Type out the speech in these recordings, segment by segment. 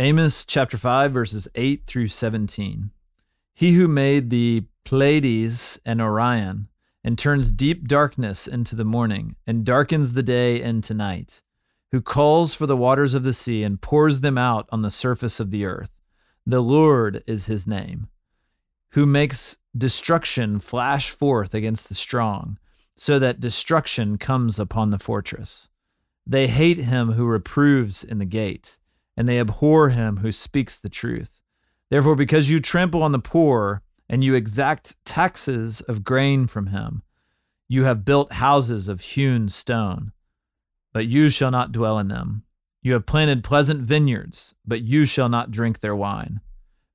Amos chapter 5, verses 8 through 17. He who made the Pleiades and Orion, and turns deep darkness into the morning, and darkens the day into night, who calls for the waters of the sea and pours them out on the surface of the earth. The Lord is his name, who makes destruction flash forth against the strong, so that destruction comes upon the fortress. They hate him who reproves in the gate, and they abhor him who speaks the truth. Therefore, because you trample on the poor, and you exact taxes of grain from him, you have built houses of hewn stone, but you shall not dwell in them. You have planted pleasant vineyards, but you shall not drink their wine.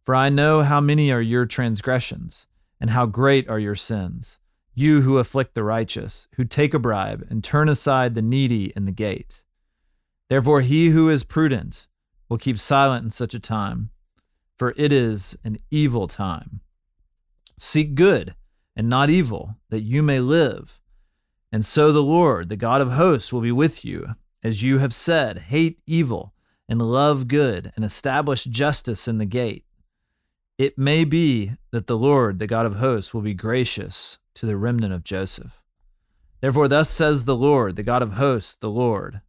For I know how many are your transgressions, and how great are your sins. You who afflict the righteous, who take a bribe, and turn aside the needy in the gate. Therefore, he who is prudent will keep silent in such a time, for it is an evil time. Seek good and not evil, that you may live. And so the Lord, the God of hosts, will be with you, as you have said, hate evil and love good, and establish justice in the gate. It may be that the Lord, the God of hosts, will be gracious to the remnant of Joseph. Therefore, thus says the Lord, the God of hosts, the Lord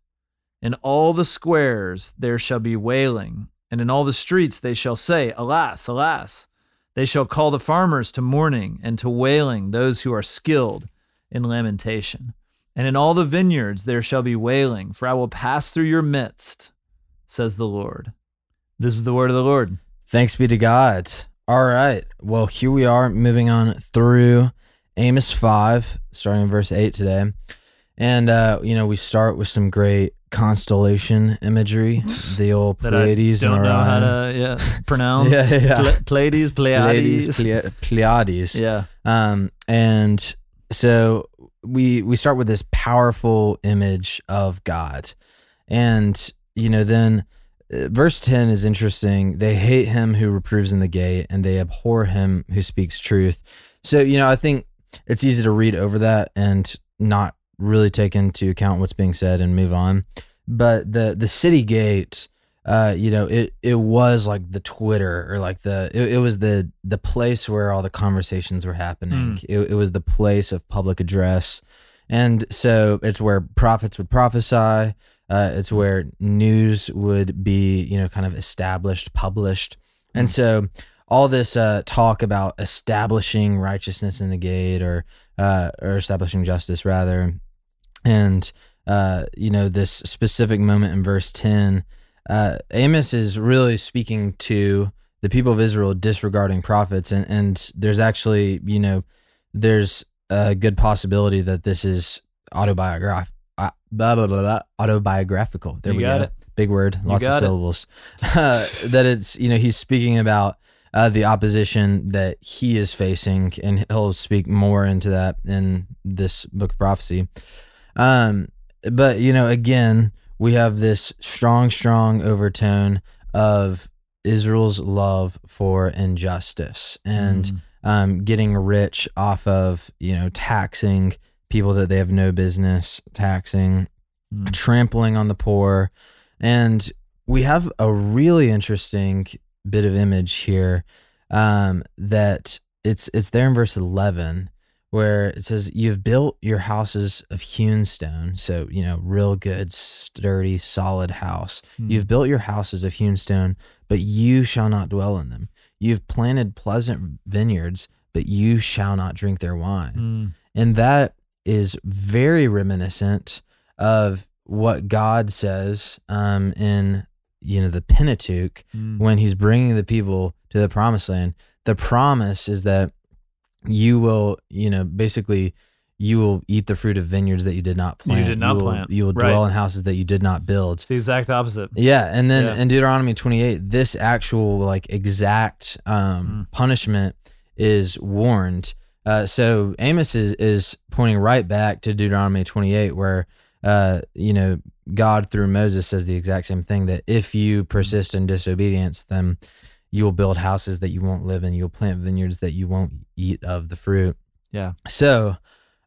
In all the squares there shall be wailing, and in all the streets they shall say, Alas, alas! They shall call the farmers to mourning, and to wailing those who are skilled in lamentation. And in all the vineyards there shall be wailing, for I will pass through your midst, says the Lord. This is the word of the Lord. Thanks be to God. All right. Well, here we are moving on through Amos 5, starting in verse 8 today. And, uh, you know, we start with some great constellation imagery, the old Pleiades I don't and know how Orion. to yeah, pronounce. Yeah, yeah. Ple- Pleiades, Pleiades. Pleiades, Pleiades. Yeah. Um, and so we we start with this powerful image of God, and you know then uh, verse ten is interesting. They hate him who reproves in the gate, and they abhor him who speaks truth. So you know I think it's easy to read over that and not really take into account what's being said and move on. But the the city gate uh, you know, it it was like the Twitter or like the it, it was the the place where all the conversations were happening. It, it was the place of public address, and so it's where prophets would prophesy. Uh, it's where news would be, you know, kind of established, published, and so all this uh, talk about establishing righteousness in the gate or uh, or establishing justice rather, and uh, you know this specific moment in verse ten uh, Amos is really speaking to the people of Israel disregarding prophets, and, and there's actually, you know, there's a good possibility that this is autobiograph, uh, blah, blah, blah, blah, autobiographical. There You we got go. it. Big word, lots of syllables. Uh, that it's, you know, he's speaking about uh, the opposition that he is facing, and he'll speak more into that in this book of prophecy. Um, but you know, again, we have this strong, strong overtone of Israel's love for injustice and Mm. um, getting rich off of you know taxing people that they have no business taxing, Mm. trampling on the poor, and we have a really interesting bit of image here um, that it's it's there in verse eleven where it says you've built your houses of hewn stone so you know real good sturdy solid house Mm. you've built your houses of hewn stone but you shall not dwell in them you've planted pleasant vineyards but you shall not drink their wine Mm. and that is very reminiscent of what god says um, in you know the pentateuch Mm. when he's bringing the people to the promised land the promise is that you will you know basically you will eat the fruit of vineyards that you did not plant You did not will, plant. you will Right. dwell in houses that you did not build It's the exact opposite. yeah and then Yeah. in deuteronomy 28 this actual like exact um, Mm. punishment is warned uh, so amos is, is pointing right back to deuteronomy 28 where uh, you know god through moses says the exact same thing that if you persist in disobedience then you will build houses that you won't live in you'll plant vineyards that you won't eat of the fruit Yeah. so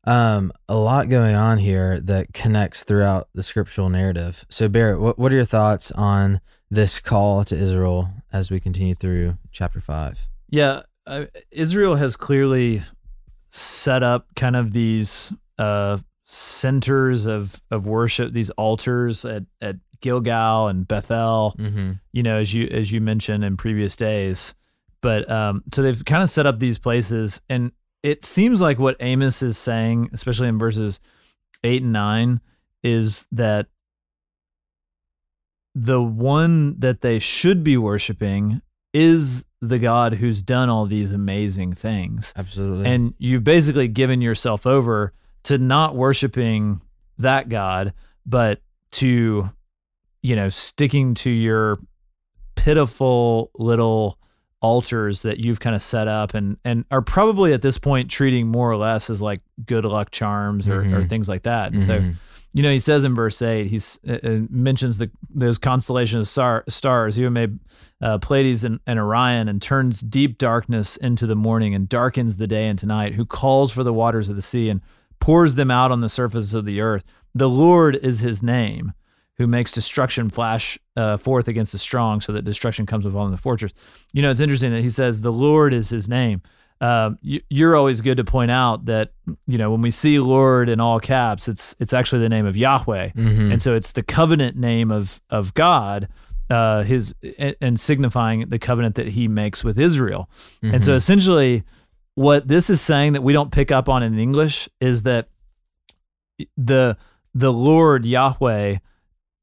um, a lot going on here that connects throughout the scriptural narrative. So, Barrett, what, what are your thoughts on this call to Israel as we continue through chapter five? Yeah, uh, Israel has clearly set up kind of these uh, centers of of worship, these altars at at Gilgal and Bethel. Mm-hmm. You know, as you as you mentioned in previous days, but um, so they've kind of set up these places, and it seems like what Amos is saying, especially in verses eight and nine, is that the one that they should be worshiping is the God who's done all these amazing things. Absolutely. And you've basically given yourself over to not worshiping that God, but to, you know, sticking to your pitiful little altars that you've kind of set up and and are probably at this point treating more or less as like good luck charms or, or Mhm. things like that. And so Mhm. you know, he says in verse eight, he's uh, uh, mentions the those constellations of star, stars. He made uh, Pleiades and, and Orion, and turns deep darkness into the morning, and darkens the day into night. Who calls for the waters of the sea and pours them out on the surface of the earth. The Lord is his name. Who makes destruction flash uh, forth against the strong, so that destruction comes upon the fortress. You know, it's interesting that he says the Lord is his name. Um, you, you're always good to point out that you know when we see Lord in all caps, it's it's actually the name of Yahweh, Mhm. and so it's the covenant name of of God, uh, his and- signifying the covenant that He makes with Israel. And so Mhm. essentially, what this is saying that we don't pick up on in English is that the the Lord Yahweh,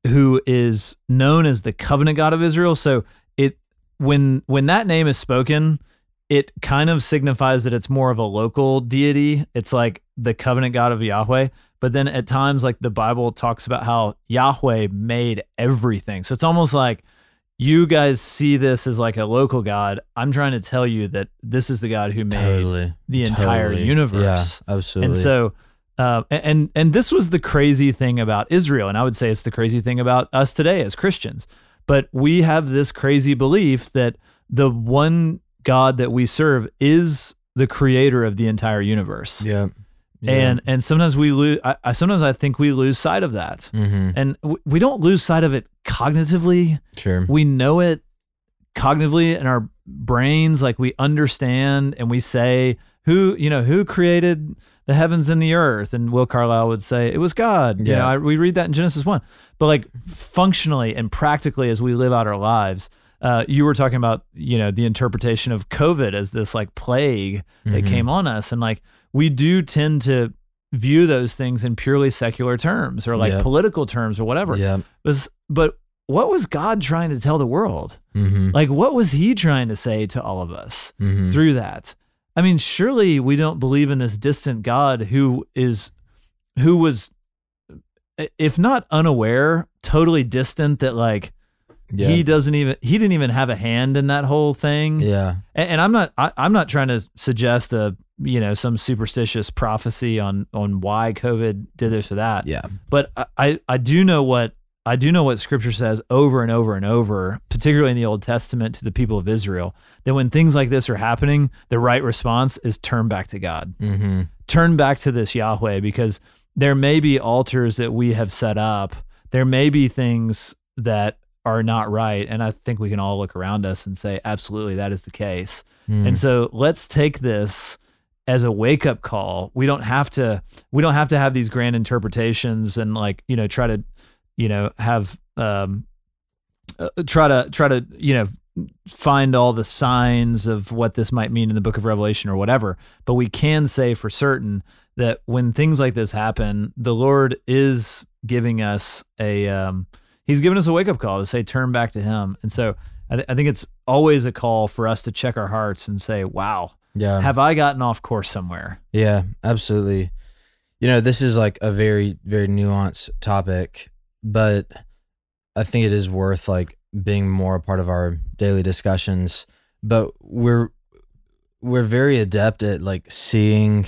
who is known as the covenant God of Israel, so it when when that name is spoken, it kind of signifies that it's more of a local deity. It's like the covenant God of Yahweh. But then at times, like the Bible talks about how Yahweh made everything. So it's almost like you guys see this as like a local God. I'm trying to tell you that this is the God who made totally the entire Totally. universe. Yeah, absolutely. And so, uh, and and this was the crazy thing about Israel, and I would say it's the crazy thing about us today as Christians. But we have this crazy belief that the one God that we serve is the creator of the entire universe, yeah. and and sometimes we lose. I, I sometimes I think we lose sight of that, hmm and w- we don't lose sight of it cognitively Sure. we know it cognitively in our brains like we understand and we say who you know who created the heavens and the earth and will carlisle would say it was god you Yeah. know I, we read that in genesis 1 but like functionally and practically as we live out our lives uh, you were talking about you know the interpretation of covid as this like plague that Mhm. came on us and like we do tend to view those things in purely secular terms or like Yep. political terms or whatever Yeah. was but what was God trying to tell the world? hmm Like what was he trying to say to all of us hmm through that? I mean, surely we don't believe in this distant God who is who was if not unaware, totally distant that like Yeah. he doesn't even he didn't even have a hand in that whole thing. yeah. And, and I'm not I, I'm not trying to suggest a you know some superstitious prophecy on on why COVID did this or that Yeah. but I- I, I do know what I do know what scripture says over and over and over, particularly in the Old Testament to the people of Israel, that when things like this are happening, the right response is turn back to God. hmm Turn back to this Yahweh because there may be altars that we have set up. There may be things that are not right. And I think we can all look around us and say, absolutely, that is the case. Mm. And so let's take this as a wake up call. We don't have to we don't have to have these grand interpretations and like, you know, try to, you know, have um uh, try to try to, you know, find all the signs of what this might mean in the book of Revelation or whatever. But we can say for certain that when things like this happen, the Lord is giving us a um he's giving us a wake up call to say turn back to him. And so I, th- I think it's always a call for us to check our hearts and say, "Wow, yeah. have I gotten off course somewhere?" Yeah, absolutely. You know, this is like a very, very nuanced topic, but I think it is worth like being more a part of our daily discussions. But we're we're very adept at like seeing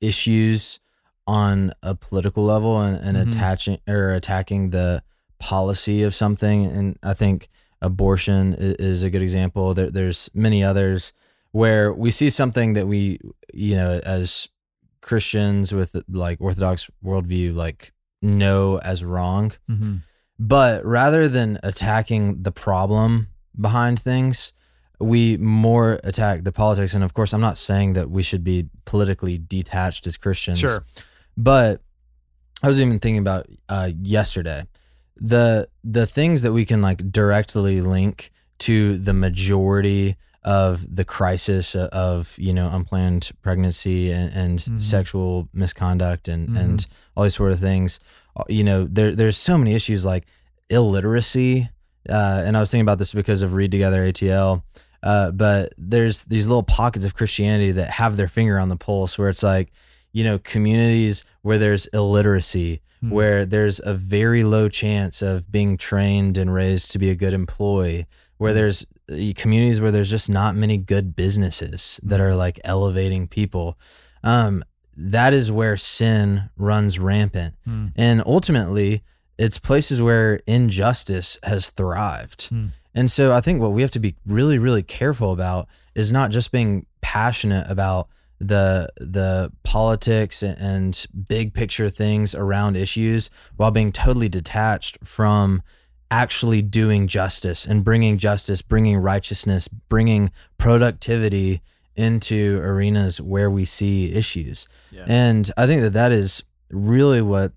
issues on a political level and, and Mhm. attaching or attacking the policy of something. And I think abortion i- is a good example. There, there's many others where we see something that we, you know, as Christians with like Orthodox worldview like know as wrong. Mm-hmm. But rather than attacking the problem behind things, we more attack the politics. And of course, I'm not saying that we should be politically detached as Christians. Sure. But I was even thinking about uh, yesterday the the things that we can like directly link to the majority of the crisis of you know unplanned pregnancy and, and Mhm. sexual misconduct and Mhm. and all these sort of things. Uh, You know, there there's so many issues like illiteracy, uh, and I was thinking about this because of Read Together ATL. Uh, but there's these little pockets of Christianity that have their finger on the pulse, where it's like, you know, communities where there's illiteracy, Hmm. where there's a very low chance of being trained and raised to be a good employee, where Mm. there's communities where there's just not many good businesses that Mm. are like elevating people. Um, that is where sin runs rampant. Hmm. And ultimately, it's places where injustice has thrived. Hmm. And so I think what we have to be really, really careful about is not just being passionate about the the politics and big picture things around issues while being totally detached from actually doing justice and bringing justice, bringing righteousness, bringing productivity into arenas where we see issues. Yeah. And I think that that is really what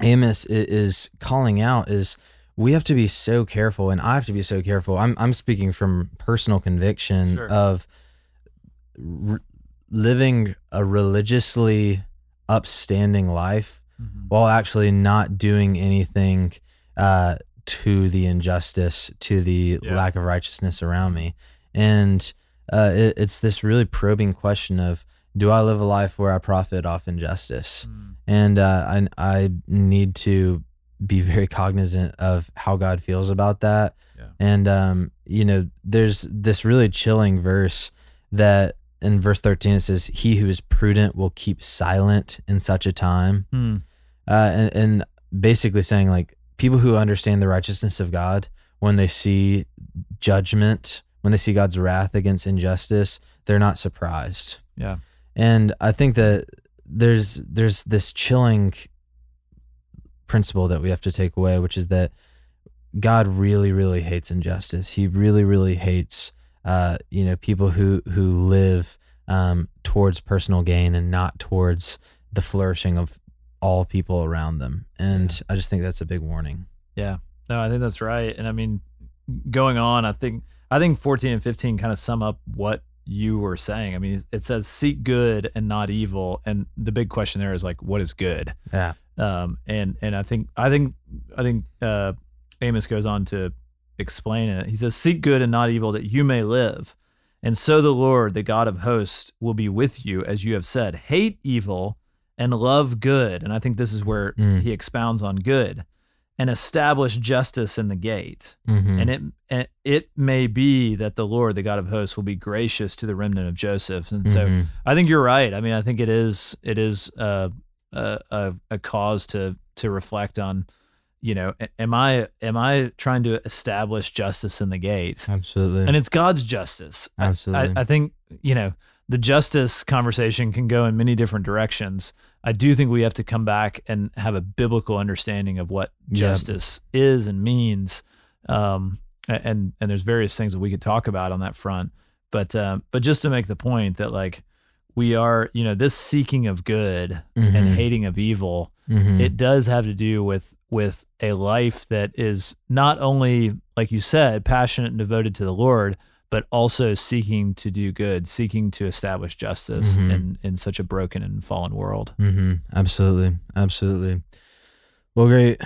Amos is calling out is we have to be so careful and I have to be so careful. I'm I'm speaking from personal conviction Sure. of r- living a religiously upstanding life Mhm. while actually not doing anything uh, to the injustice, to the Yeah. lack of righteousness around me. And uh, it, it's this really probing question of do I live a life where I profit off injustice? Hmm. And uh, I, I need to be very cognizant of how God feels about that. Yeah. And, um, you know, there's this really chilling verse that in verse 13 it says, He who is prudent will keep silent in such a time Hmm. uh, and, and basically saying like people who understand the righteousness of God when they see judgment, when they see God's wrath against injustice, they're not surprised. Yeah. And I think that there's there's this chilling principle that we have to take away, which is that God really, really hates injustice. He really, really hates uh, you know people who who live um, towards personal gain and not towards the flourishing of all people around them. And I just think that's a big warning. Yeah. No, I think that's right. And I mean, going on, I think I think 14 and 15 kind of sum up what you were saying. I mean, it says seek good and not evil, and the big question there is like, what is good? Yeah. Um, and and I think I think I think uh, Amos goes on to explain it. He says, "Seek good and not evil, that you may live." And so the Lord, the God of hosts, will be with you, as you have said. Hate evil and love good. And I think this is where Mm. he expounds on good, and establish justice in the gate. Mm-hmm. And it and it may be that the Lord, the God of hosts, will be gracious to the remnant of Joseph. And so Mhm. I think you're right. I mean, I think it is it is uh, a, a a cause to to reflect on. You know, am I am I trying to establish justice in the gate? absolutely. And it's God's justice. I- Absolutely. I, I think you know the justice conversation can go in many different directions. I do think we have to come back and have a biblical understanding of what justice is and means. Um, and and there's various things that we could talk about on that front. But uh, but just to make the point that like we are, you know, this seeking of good and Mhm. hating of evil Mhm. it does have to do with with a life that is not only like you said passionate and devoted to the lord but also seeking to do good seeking to establish justice Mhm. in in such a broken and fallen world Mm-hmm. Absolutely. Absolutely. Well, great,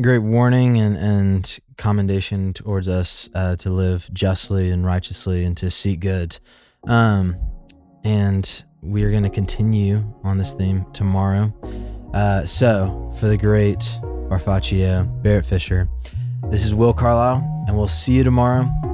great warning and, and commendation towards us uh, to live justly and righteously and to seek good. Um, and we are going to continue on this theme tomorrow. Uh, so, for the great Barfaccio, Barrett Fisher, this is Will Carlisle, and we'll see you tomorrow